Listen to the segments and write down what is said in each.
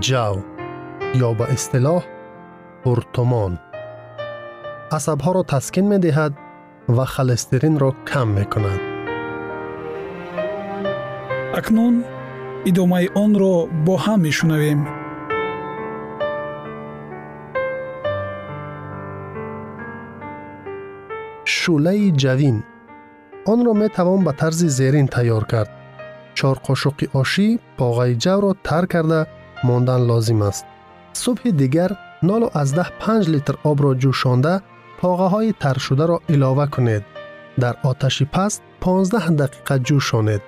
جو یا به اصطلاح عصب ها را تسکین می دهد و خلسترین را کم می کند. اکنون ادامه آن را با هم می شنویم. شوله جوین آن را می توان به طرز زیرین تیار کرد. چهار قاشق آشی باغای جو را تر کرده мондан лозим аст. Субҳи дигар нолу аз даҳ панҷ литр обро ҷӯшонда поғаҳои таршударо илова кунед. Дар оташи паст 15 дақиқа ҷӯшонед.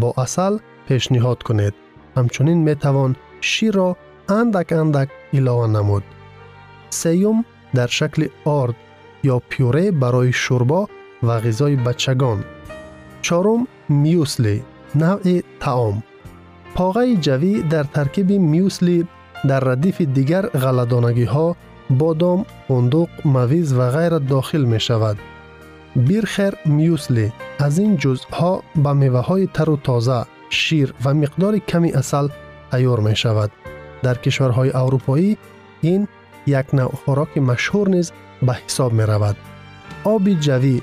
Бо асал пешниҳод кунед. Ҳамчунин метавон ширро андак андак илова намуд. Сеюм дар шакли орд ё пюре барои шӯрбо ва ғизои бачагон. Чорум мюсли навъи таом поғаи ҷавӣ дар таркиби мюсли дар радифи дигар ғалладонагиҳо бодом фундуқ мавиз ва ғайра дохил мешавад бирхер мюсли аз ин ҷузъҳо ба меваҳои тару тоза шир ва миқдори ками асал тайёр мешавад дар кишварҳои аврупоӣ ин як навъ хӯроки машҳур низ ба ҳисоб меравад оби ҷавӣ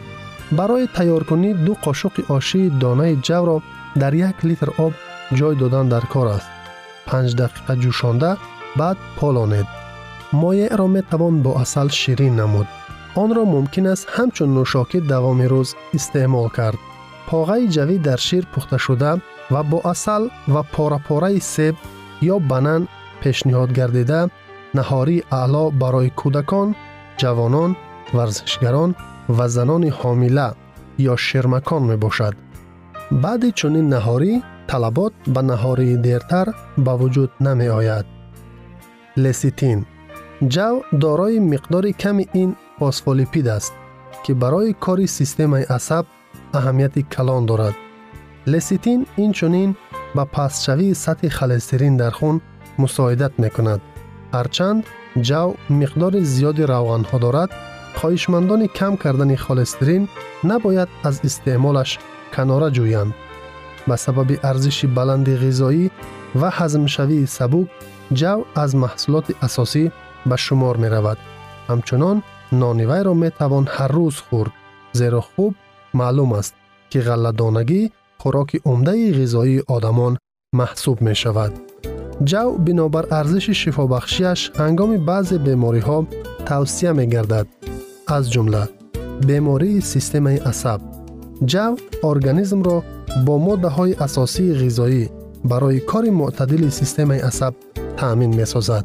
барои тайёркунӣ ду қошуқи ошии донаи ҷавро дар як литр об ҷой додан дар кор аст панҷ дақиқа ҷӯшонда баъд полонед моеъро метавон бо асал ширин намуд онро мумкин аст ҳамчун нӯшокӣ давоми рӯз истеъмол кард поғаи ҷавӣ дар шир пухташуда ва бо асал ва порапораи себ ё банан пешниҳод гардида наҳории аъло барои кӯдакон ҷавонон варзишгарон ва занони ҳомила ё шермакон мебошад баъди чунин наҳорӣ талабот ба наҳории дертар ба вуҷуд намеояд леситин ҷав дорои миқдори ками ин фосфолипид аст ки барои кори системаи асаб аҳамияти калон дорад леситин инчунин ба пастшавии сатҳи холестерин дар хун мусоидат мекунад ҳарчанд ҷав миқдори зиёди равғанҳо дорад хоҳишмандони кам кардани холестерин набояд аз истеъмолаш канора ҷӯянд Ба сабаби арзиши баланди ғизоӣ ва ҳазмшавии сабук ҷав аз маҳсулоти асосӣ ба шумор меравад. Ҳамчунон нони вайро метавон ҳар рӯз хӯрд зеро хуб маълум аст ки ғалладонагӣ хӯроки умдаи ғизоии одамон маҳсуб мешавад. Ҷав бинобар арзиши шифобахшиаш ҳангоми баъзе бемориҳо тавсия мегардад. Аз ҷумла бемории системаи асаб. Ҷав организмро бо моддаҳои асосии ғизоӣ барои кори мӯътадили системаи асаб таъмин месозад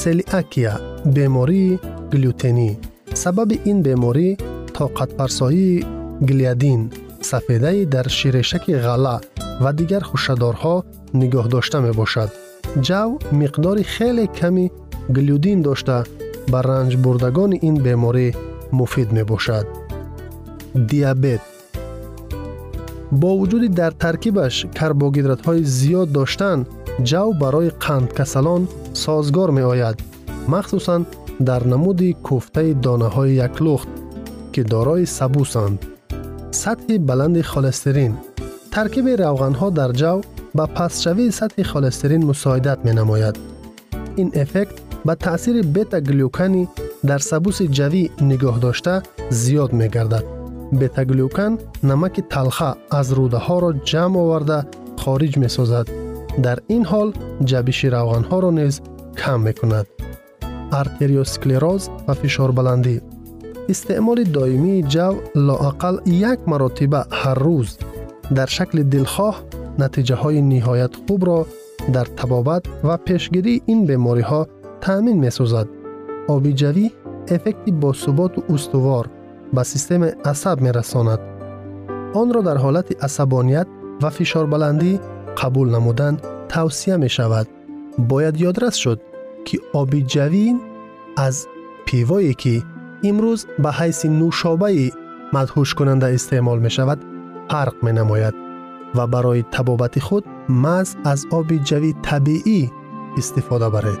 селиакия бемории глютенӣ сабаби ин беморӣ тоқатфарсоии глиадин сафедаи дар ширешаки ғалла ва дигар хушадорҳо нигоҳ дошта мебошад ҷав миқдори хеле ками глюдин дошта ба ранҷбурдагони ин беморӣ муфид мебошад диабет با وجودی در ترکیبش کربوهیدرات‌های زیاد داشتن جو برای قندکسلان سازگار می آید مخصوصا در نمود کوفته دانه های یک لخت که دارای سبوسند. سطح بلند خالسترین. ترکیب روغن ها در جو به پسشوی سطح خالسترین مساعدت می نماید این افکت به تاثیر بتا گلیوکانی در سبوس جوی نگاه داشته زیاد می گردد бетаглюкан намаки талха аз рӯдаҳоро ҷамъ оварда хориҷ месозад дар ин ҳол ҷабиши равғанҳоро низ кам мекунад артериосклероз ва фишорбаландӣ истеъмоли доимии ҷав лоақал як маротиба ҳар рӯз дар шакли дилхоҳ натиҷаҳои ниҳоят хубро дар табобат ва пешгирии ин бемориҳо таъмин месозад оби ҷавӣ эффекти босуботу устувор ба системаи асаб мерасонад онро дар ҳолати асабоният ва фишорбаландӣ қабул намудан тавсия мешавад бояд ёдрас шуд ки оби ҷавин аз пивое ки имрӯз ба ҳайси нӯшобаи мадҳушкунанда истеъмол мешавад фарқ менамояд ва барои табобати худ маҳз аз оби ҷави табиӣ истифода баред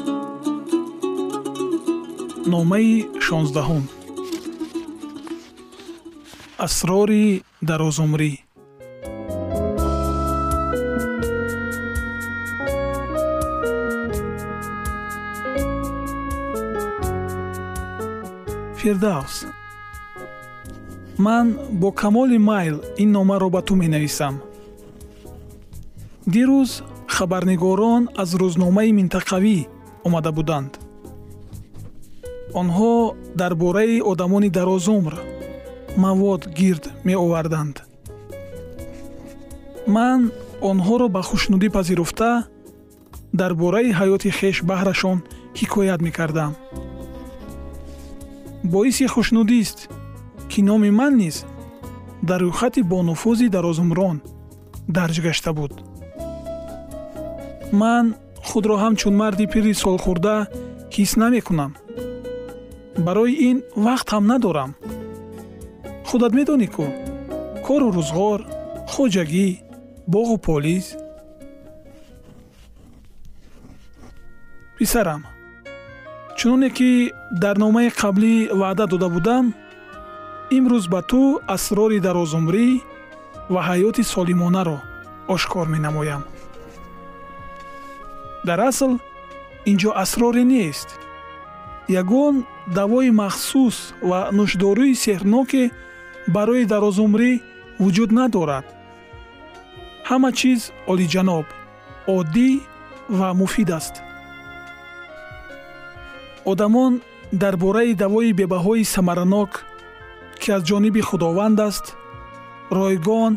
Номаи шонздаҳум. Асрори дарозумрӣ. Фирдавс ман бо камоли майл ин номаро ба ту менависам. Дирӯз хабарнигорон аз рӯзномаи минтақавӣ омада буданд онҳо дар бораи одамони дарозумр мавод гирд меоварданд. Ман онҳоро ба хушнудӣ пазируфта дар бораи ҳаёти хеш баҳрашон ҳикоят мекардам. Боиси хушнудист ки номи ман низ дар рӯйхати бонуфузи дарозумрон дарҷ гашта буд. Ман худро ҳамчун марди пири солхӯрда ҳис намекунам барои ин вақт ҳам надорам. Худат медонӣ ку кору рӯзғор хоҷагӣ боғу полис. Писарам чуноне ки дар номаи қаблӣ ваъда дода будам имрӯз ба ту асрори дарозумрӣ ва ҳаёти солимонаро ошкор менамоям. Дар асл инҷо асроре нест. Ягон давои махсус ва нӯшдории сеҳрноке барои дарозумрӣ вуҷуд надорад. Ҳама чиз олиҷаноб оддӣ ва муфид аст. Одамон дар бораи давои бебаҳои самаранок ки аз ҷониби худованд аст ройгон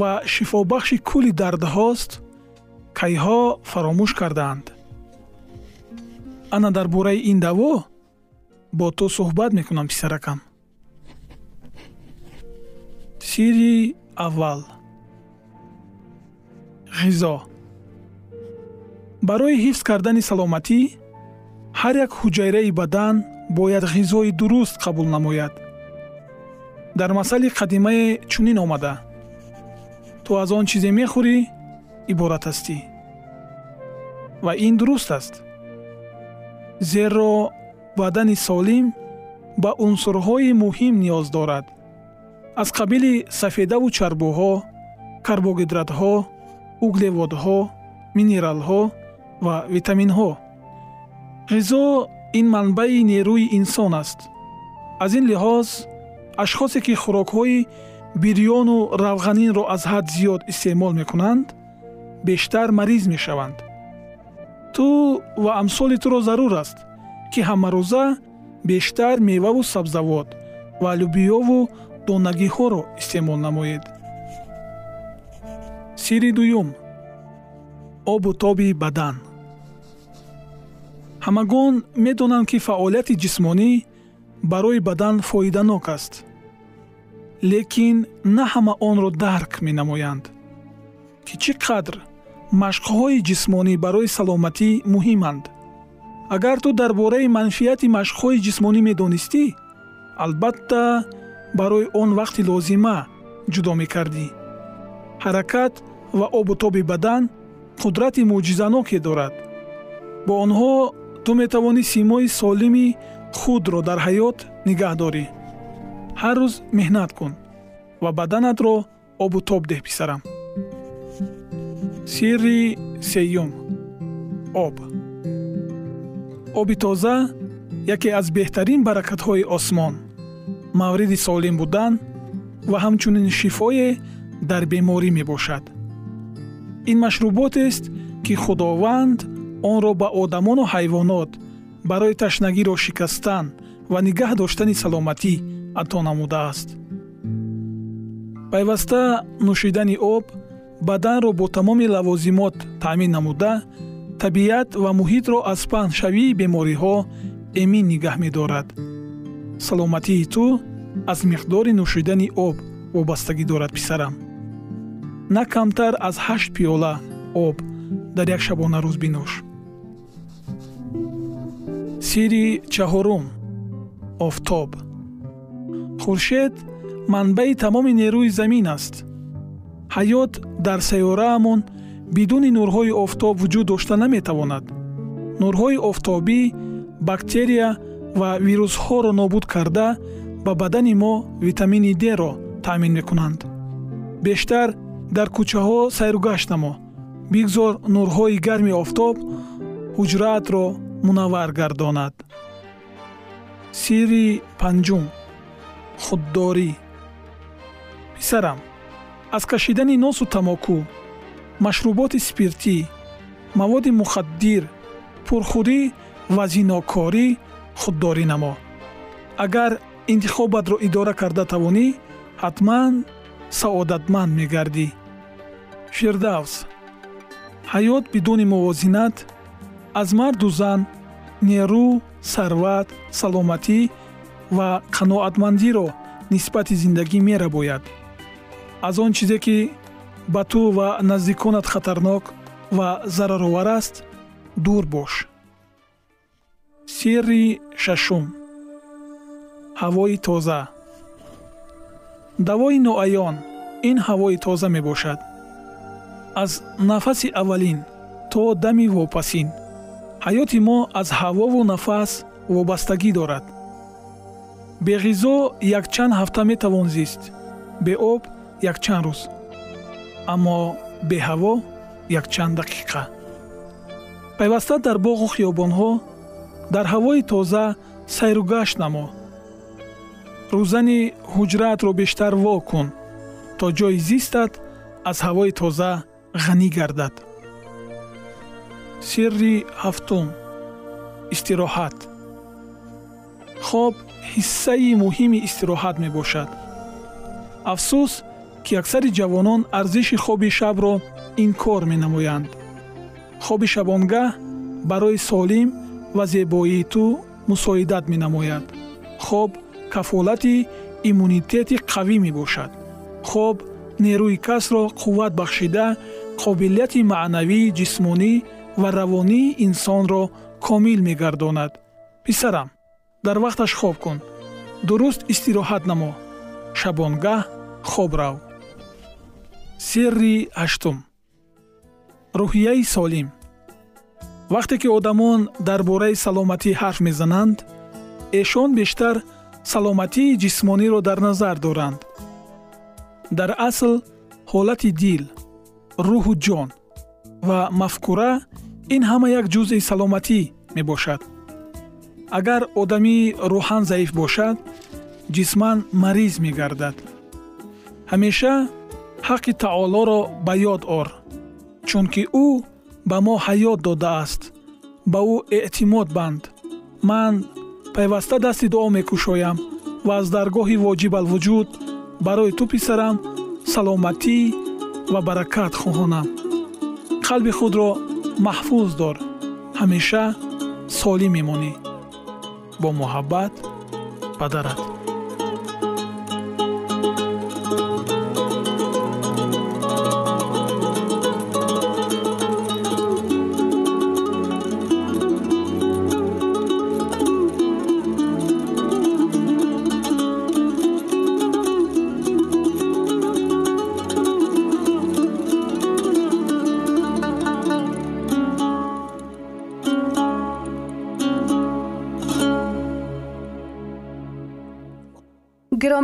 ва шифобахши кулли дардҳост кайҳо фаромӯш кардаанд ана дар бораи ин даво бо ту суҳбат мекунам писаракам. Сирри аввал. Ғизо. Барои ҳифз кардани саломатӣ ҳар як ҳуҷайраи бадан бояд ғизои дуруст қабул намояд. Дар масали қадимае чунин омада. Ту аз он чизе мехӯрӣ иборат ҳастӣ. Ва ин дуруст аст. Зеро бадани солим ба унсурҳои муҳим ниёз дорад. Аз қабили сафедаву чарбуҳо карбогидратҳо углеводҳо минералҳо ва витаминҳо. ғизо ин манбаи нерӯи инсон аст. Аз ин лиҳоз ашхосе ки хӯрокҳои бирёну равғанинро аз ҳад зиёд истеъмол мекунанд бештар мариз мешаванд. Ту ва амсоли туро зарур аст ки ҳамарӯза бештар меваву сабзавот ва лӯбиёву донагиҳоро истеъмол намоед. Сирри дуюм. Обу тоби бадан. Ҳамагон медонанд ки фаъолияти ҷисмонӣ барои бадан фоиданок аст лекин на ҳама онро дарк менамоянд ки чӣ қадр машқҳои ҷисмонӣ барои саломатӣ муҳиманд агар ту дар бораи манфиати машқҳои ҷисмонӣ медонистӣ албатта барои он вақти лозима ҷудо мекардӣ. Ҳаракат ва обутоби бадан қудрати мӯъҷизаноке дорад. Бо онҳо ту метавонӣ симои солими худро дар ҳаёт нигаҳ дорӣ. Ҳар рӯз меҳнат кун ва баданатро обу тоб деҳ писарам. Сирри сеюм. Об оби тоза яке аз беҳтарин баракатҳои осмон мавриди солим будан ва ҳамчунин шифое дар беморӣ мебошад. Ин машруботест ки худованд онро ба одамону ҳайвонот барои ташнагиро шикастан ва нигаҳ доштани саломатӣ ато намудааст. Пайваста нӯшидани об баданро бо тамоми лавозимот таъмин намуда табиат ва муҳитро аз паҳншавии бемориҳо эмин нигаҳ медорад. Саломатии ту аз миқдори нӯшидани об вобастагӣ дорад писарам. На камтар аз ҳашт пиёла об дар як шабона рӯз бинӯш. Сирри чаҳорум офтоб. Хуршед манбаи тамоми нерӯи замин аст. Ҳаёт дар сайёраамон бидуни нурҳои офтоб вуҷуд дошта наметавонад. Нурҳои офтобӣ бактерия ва вирусҳоро нобуд карда ба бадани мо витамини деро таъмин мекунанд. Бештар дар кӯчаҳо сайругашт намо. Бигзор нурҳои гарми офтоб ҳуҷраатро мунаввар гардонад. Сирри панҷум. Худдорӣ. Писарам аз кашидани носу тамоку машруботи спиртӣ маводи мухаддир пурхӯрӣ ва зинокорӣ худдорӣ намо. Агар интихобатро идора карда тавонӣ ҳатман саодатманд мегардӣ. Фирдавс. Ҳаёт бидуни мувозинат аз марду зан нерӯ сарват саломатӣ ва қаноатмандиро нисбати зиндагӣ мерабояд. Аз он чизе ки ба ту ва наздиконат хатарнок ва зараровар аст дур бош. Сирри шашум. Ҳавои тоза. Давои ноаён. Ин ҳавои тоза мебошад. Аз нафаси аввалин то дами вопасин. Ҳаёти мо аз ҳавову нафас вобастагӣ дорад. Беғизо якчанд ҳафта метавон зист. Беоб якчанд рӯз аммо беҳаво якчанд дақиқа. Пайваста дар боғу хиёбонҳо дар ҳавои тоза сайругашт намо. Рӯзани ҳуҷраатро бештар во кун то ҷои зистат аз ҳавои тоза ғанӣ гардад. Сирри ҳафтум. Истироҳат. Хоб ҳиссаи муҳими истироҳат мебошад. Афсӯс ки аксари ҷавонон арзиши хоби шабро инкор менамоянд. Хоби шабонгаҳ барои солим ва зебоии ту мусоидат менамояд. Хоб кафолати иммунитети қавӣ мебошад. Хоб нерӯи касро қувват бахшида қобилияти маънавии ҷисмонӣ ва равонии инсонро комил мегардонад. Писарам дар вақташ хоб кун. Дуруст истироҳат намо. Шабонгаҳ хоб рав сирри ҳаштум рӯҳияи солим. Вақте ки одамон дар бораи саломатӣ ҳарф мезананд эшон бештар саломатии ҷисмониро дар назар доранд. Дар асл ҳолати дил рӯҳу ҷон ва мафкура ин ҳама як ҷузъи саломатӣ мебошад. Агар одамӣ рӯҳан заиф бошад ҷисман мариз мегардад. Ҳамеша ҳаққи таолоро ба ёд ор чунки ӯ ба мо ҳаёт додааст ба ӯ эътимод банд. Ман пайваста дасти дуо мекушоям ва аз даргоҳи воҷибалвуҷуд барои ту писарам саломатӣ ва баракат хоҳонам қалби худро маҳфуз дор. Ҳамеша солим мемонӣ. Бо муҳаббат падарат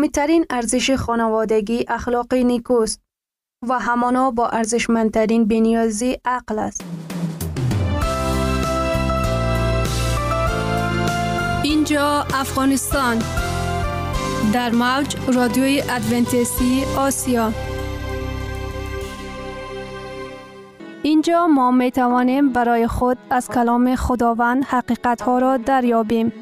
گرامیترین ارزش خانوادگی اخلاقی نیکوست و همانا با ارزشمندترین بنیازی عقل است. اینجا افغانستان در موج رادیوی ادونتیستی آسیا اینجا ما می توانیم برای خود از کلام خداوند حقیقت ها را دریابیم.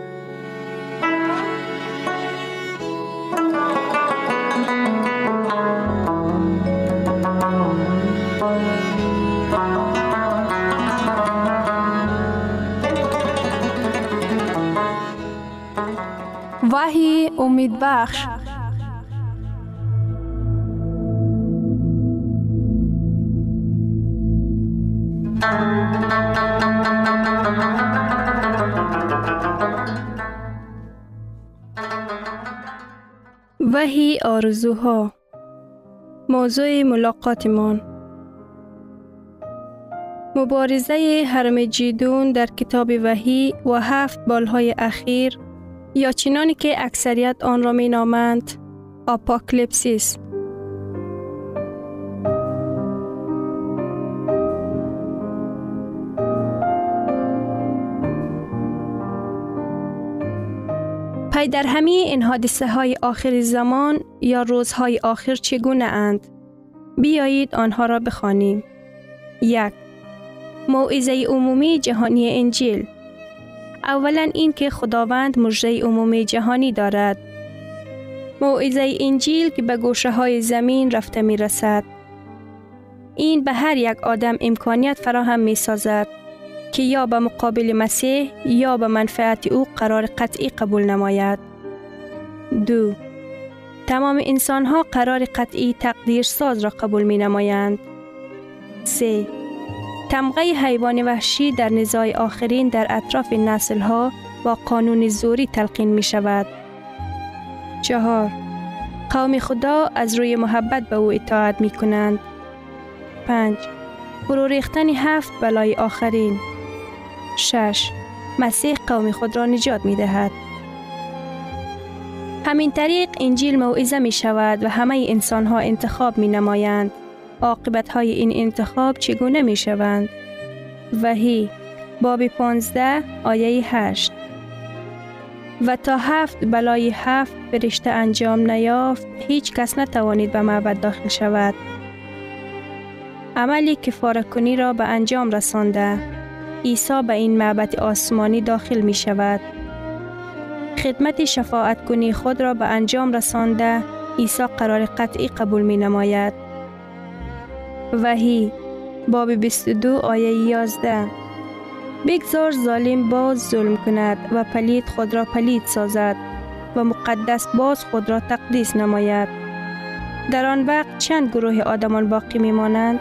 وحی امید بخش. وحی آرزوها. موضوع ملاقاتمان. مبارزه حرم جیدون در کتاب وحی و هفت بالهای اخیر یا چنانی که اکثریت آن را می نامند آپاکلیپسیس پی در همه این حادثه های آخر زمان یا روزهای آخر چگونه اند؟ بیایید آنها را بخوانیم. یک موعظه عمومی جهانی انجیل اولا این که خداوند مجره عمومی جهانی دارد. موعظه انجیل که به گوشه های زمین رفته می رسد. این به هر یک آدم امکانیت فراهم می سازد که یا به مقابل مسیح یا به منفعت او قرار قطعی قبول نماید. دو تمام انسان ها قرار قطعی تقدیر ساز را قبول می نمایند. سه تمغه حیوان وحشی در نزاع آخرین در اطراف نسل ها با قانون زوری تلقین می شود. چهار قوم خدا از روی محبت به او اطاعت می کنند. پنج فرو ریختن هفت بلای آخرین. شش مسیح قوم خود را نجات می دهد. همین طریق انجیل موعظه می شود و همه انسان ها انتخاب می نمایند. عاقبت های این انتخاب چگونه می شوند؟ وحی باب 15 آیه 8 و تا هفت بلای هفت فرشته انجام نیافت هیچ کس نتوانید به معبد داخل شود. عملی که کنی را به انجام رسانده عیسی به این معبد آسمانی داخل می شود. خدمت شفاعت کنی خود را به انجام رسانده عیسی قرار قطعی قبول می نماید. وحی باب 22 آیه 11 بگذار ظالم باز ظلم کند و پلید خود را پلید سازد و مقدس باز خود را تقدیس نماید. در آن وقت چند گروه آدمان باقی می مانند؟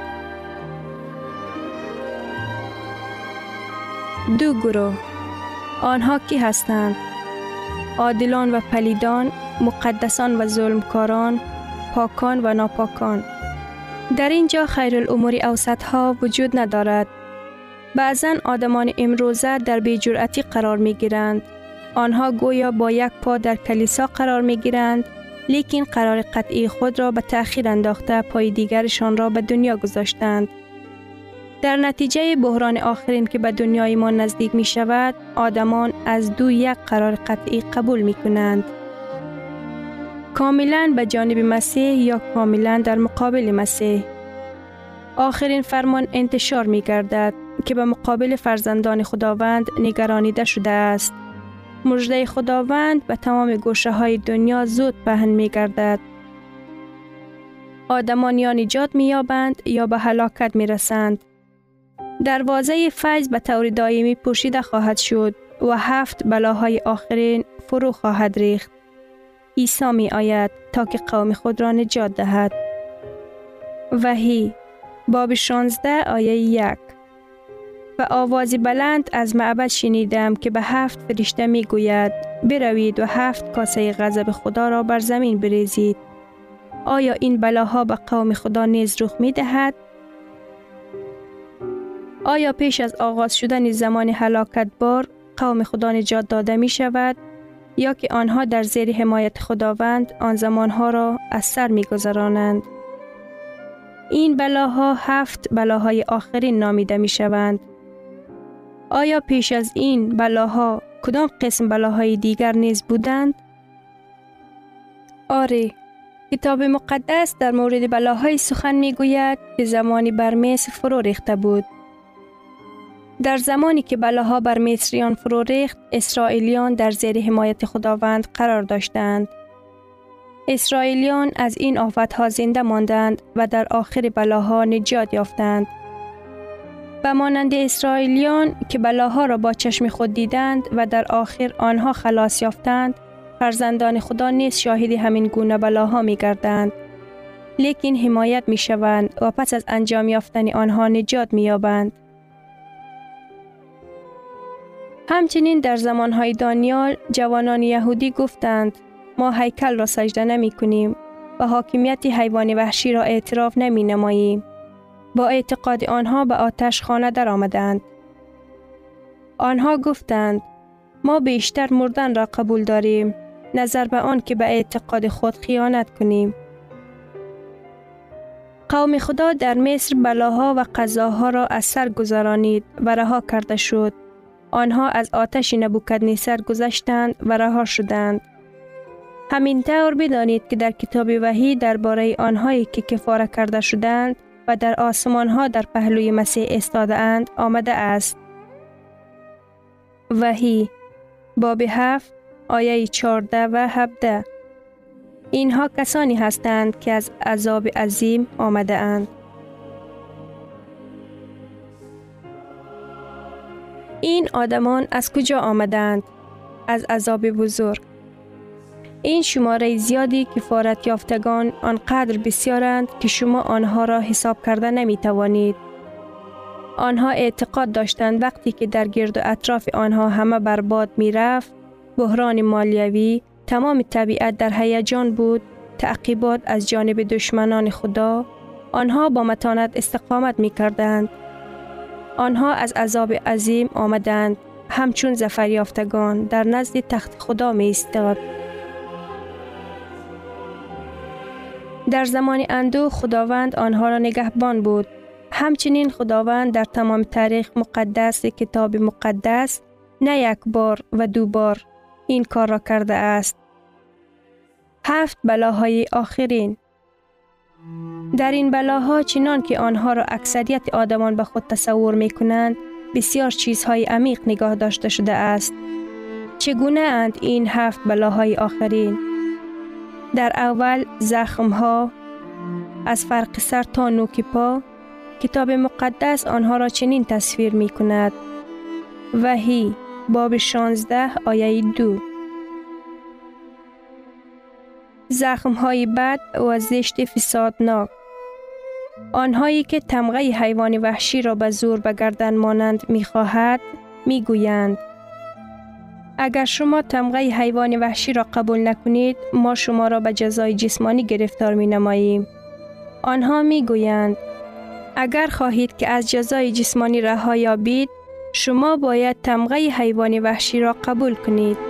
دو گروه آنها کی هستند؟ عادلان و پلیدان، مقدسان و ظلمکاران، پاکان و ناپاکان. در اینجا خیر الامور اوسط ها وجود ندارد. بعضا آدمان امروزه در بیجرعتی قرار می گیرند. آنها گویا با یک پا در کلیسا قرار می گیرند لیکن قرار قطعی خود را به تأخیر انداخته پای دیگرشان را به دنیا گذاشتند. در نتیجه بحران آخرین که به دنیای ما نزدیک می شود، آدمان از دو یک قرار قطعی قبول می کنند. کاملا به جانب مسیح یا کاملا در مقابل مسیح. آخرین فرمان انتشار می گردد که به مقابل فرزندان خداوند نگرانیده شده است. مجده خداوند به تمام گوشه های دنیا زود پهن می گردد. آدمان یا نجات می یابند یا به هلاکت می رسند. دروازه فیض به طور دائمی پوشیده خواهد شد و هفت بلاهای آخرین فرو خواهد ریخت. عیسی می آید تا که قوم خود را نجات دهد. وحی باب 16 آیه 1 و آوازی بلند از معبد شنیدم که به هفت فرشته می گوید بروید و هفت کاسه غضب خدا را بر زمین بریزید. آیا این بلاها به قوم خدا نیز رخ می دهد؟ آیا پیش از آغاز شدن زمان حلاکت بار قوم خدا نجات داده می شود یا که آنها در زیر حمایت خداوند آن زمانها را از سر می گذرانند. این بلاها هفت بلاهای آخرین نامیده می شوند. آیا پیش از این بلاها کدام قسم بلاهای دیگر نیز بودند؟ آره، کتاب مقدس در مورد بلاهای سخن می گوید که زمانی بر مصر فرو ریخته بود. در زمانی که بلاها بر مصریان فرو ریخت، اسرائیلیان در زیر حمایت خداوند قرار داشتند. اسرائیلیان از این آفتها زنده ماندند و در آخر بلاها نجات یافتند. و مانند اسرائیلیان که بلاها را با چشم خود دیدند و در آخر آنها خلاص یافتند، فرزندان خدا نیز شاهد همین گونه بلاها می گردند. لیکن حمایت می شوند و پس از انجام یافتن آنها نجات می یابند. همچنین در زمانهای دانیال جوانان یهودی گفتند ما هیکل را سجده نمی کنیم و حاکمیت حیوان وحشی را اعتراف نمی نماییم. با اعتقاد آنها به آتش خانه در آمدند. آنها گفتند ما بیشتر مردن را قبول داریم نظر به آن که به اعتقاد خود خیانت کنیم. قوم خدا در مصر بلاها و قضاها را از سر گذرانید و رها کرده شد. آنها از آتش نبوکدنیسر گذشتند و رها شدند. همین طور بدانید که در کتاب وحی درباره آنهایی که کفاره کرده شدند و در آسمان ها در پهلوی مسیح استاده اند آمده است. وحی باب هفت آیه 14 و 17 اینها کسانی هستند که از عذاب عظیم آمده اند. این آدمان از کجا آمدند؟ از عذاب بزرگ. این شماره زیادی کفارت یافتگان آنقدر بسیارند که شما آنها را حساب کرده نمی توانید. آنها اعتقاد داشتند وقتی که در گرد و اطراف آنها همه برباد می رفت، بحران مالیوی، تمام طبیعت در هیجان بود، تعقیبات از جانب دشمنان خدا، آنها با متانت استقامت می کردند. آنها از عذاب عظیم آمدند، همچون زفر یافتگان در نزد تخت خدا می استاد. در زمان اندو خداوند آنها را نگهبان بود. همچنین خداوند در تمام تاریخ مقدس کتاب مقدس نه یک بار و دو بار این کار را کرده است. هفت بلاهای آخرین در این بلاها چنان که آنها را اکثریت آدمان به خود تصور می کنند بسیار چیزهای عمیق نگاه داشته شده است. چگونه اند این هفت بلاهای آخرین؟ در اول زخمها از فرق سر تا نوک پا کتاب مقدس آنها را چنین تصویر می کند. وحی باب 16 آیه 2 زخمهای بد و زشت فسادناک آنهایی که تمغه حیوان وحشی را به زور به گردن مانند می‌خواهد می‌گویند اگر شما تمغه حیوان وحشی را قبول نکنید ما شما را به جزای جسمانی گرفتار می نماییم. آنها می گویند اگر خواهید که از جزای جسمانی رها یابید شما باید تمغه حیوان وحشی را قبول کنید.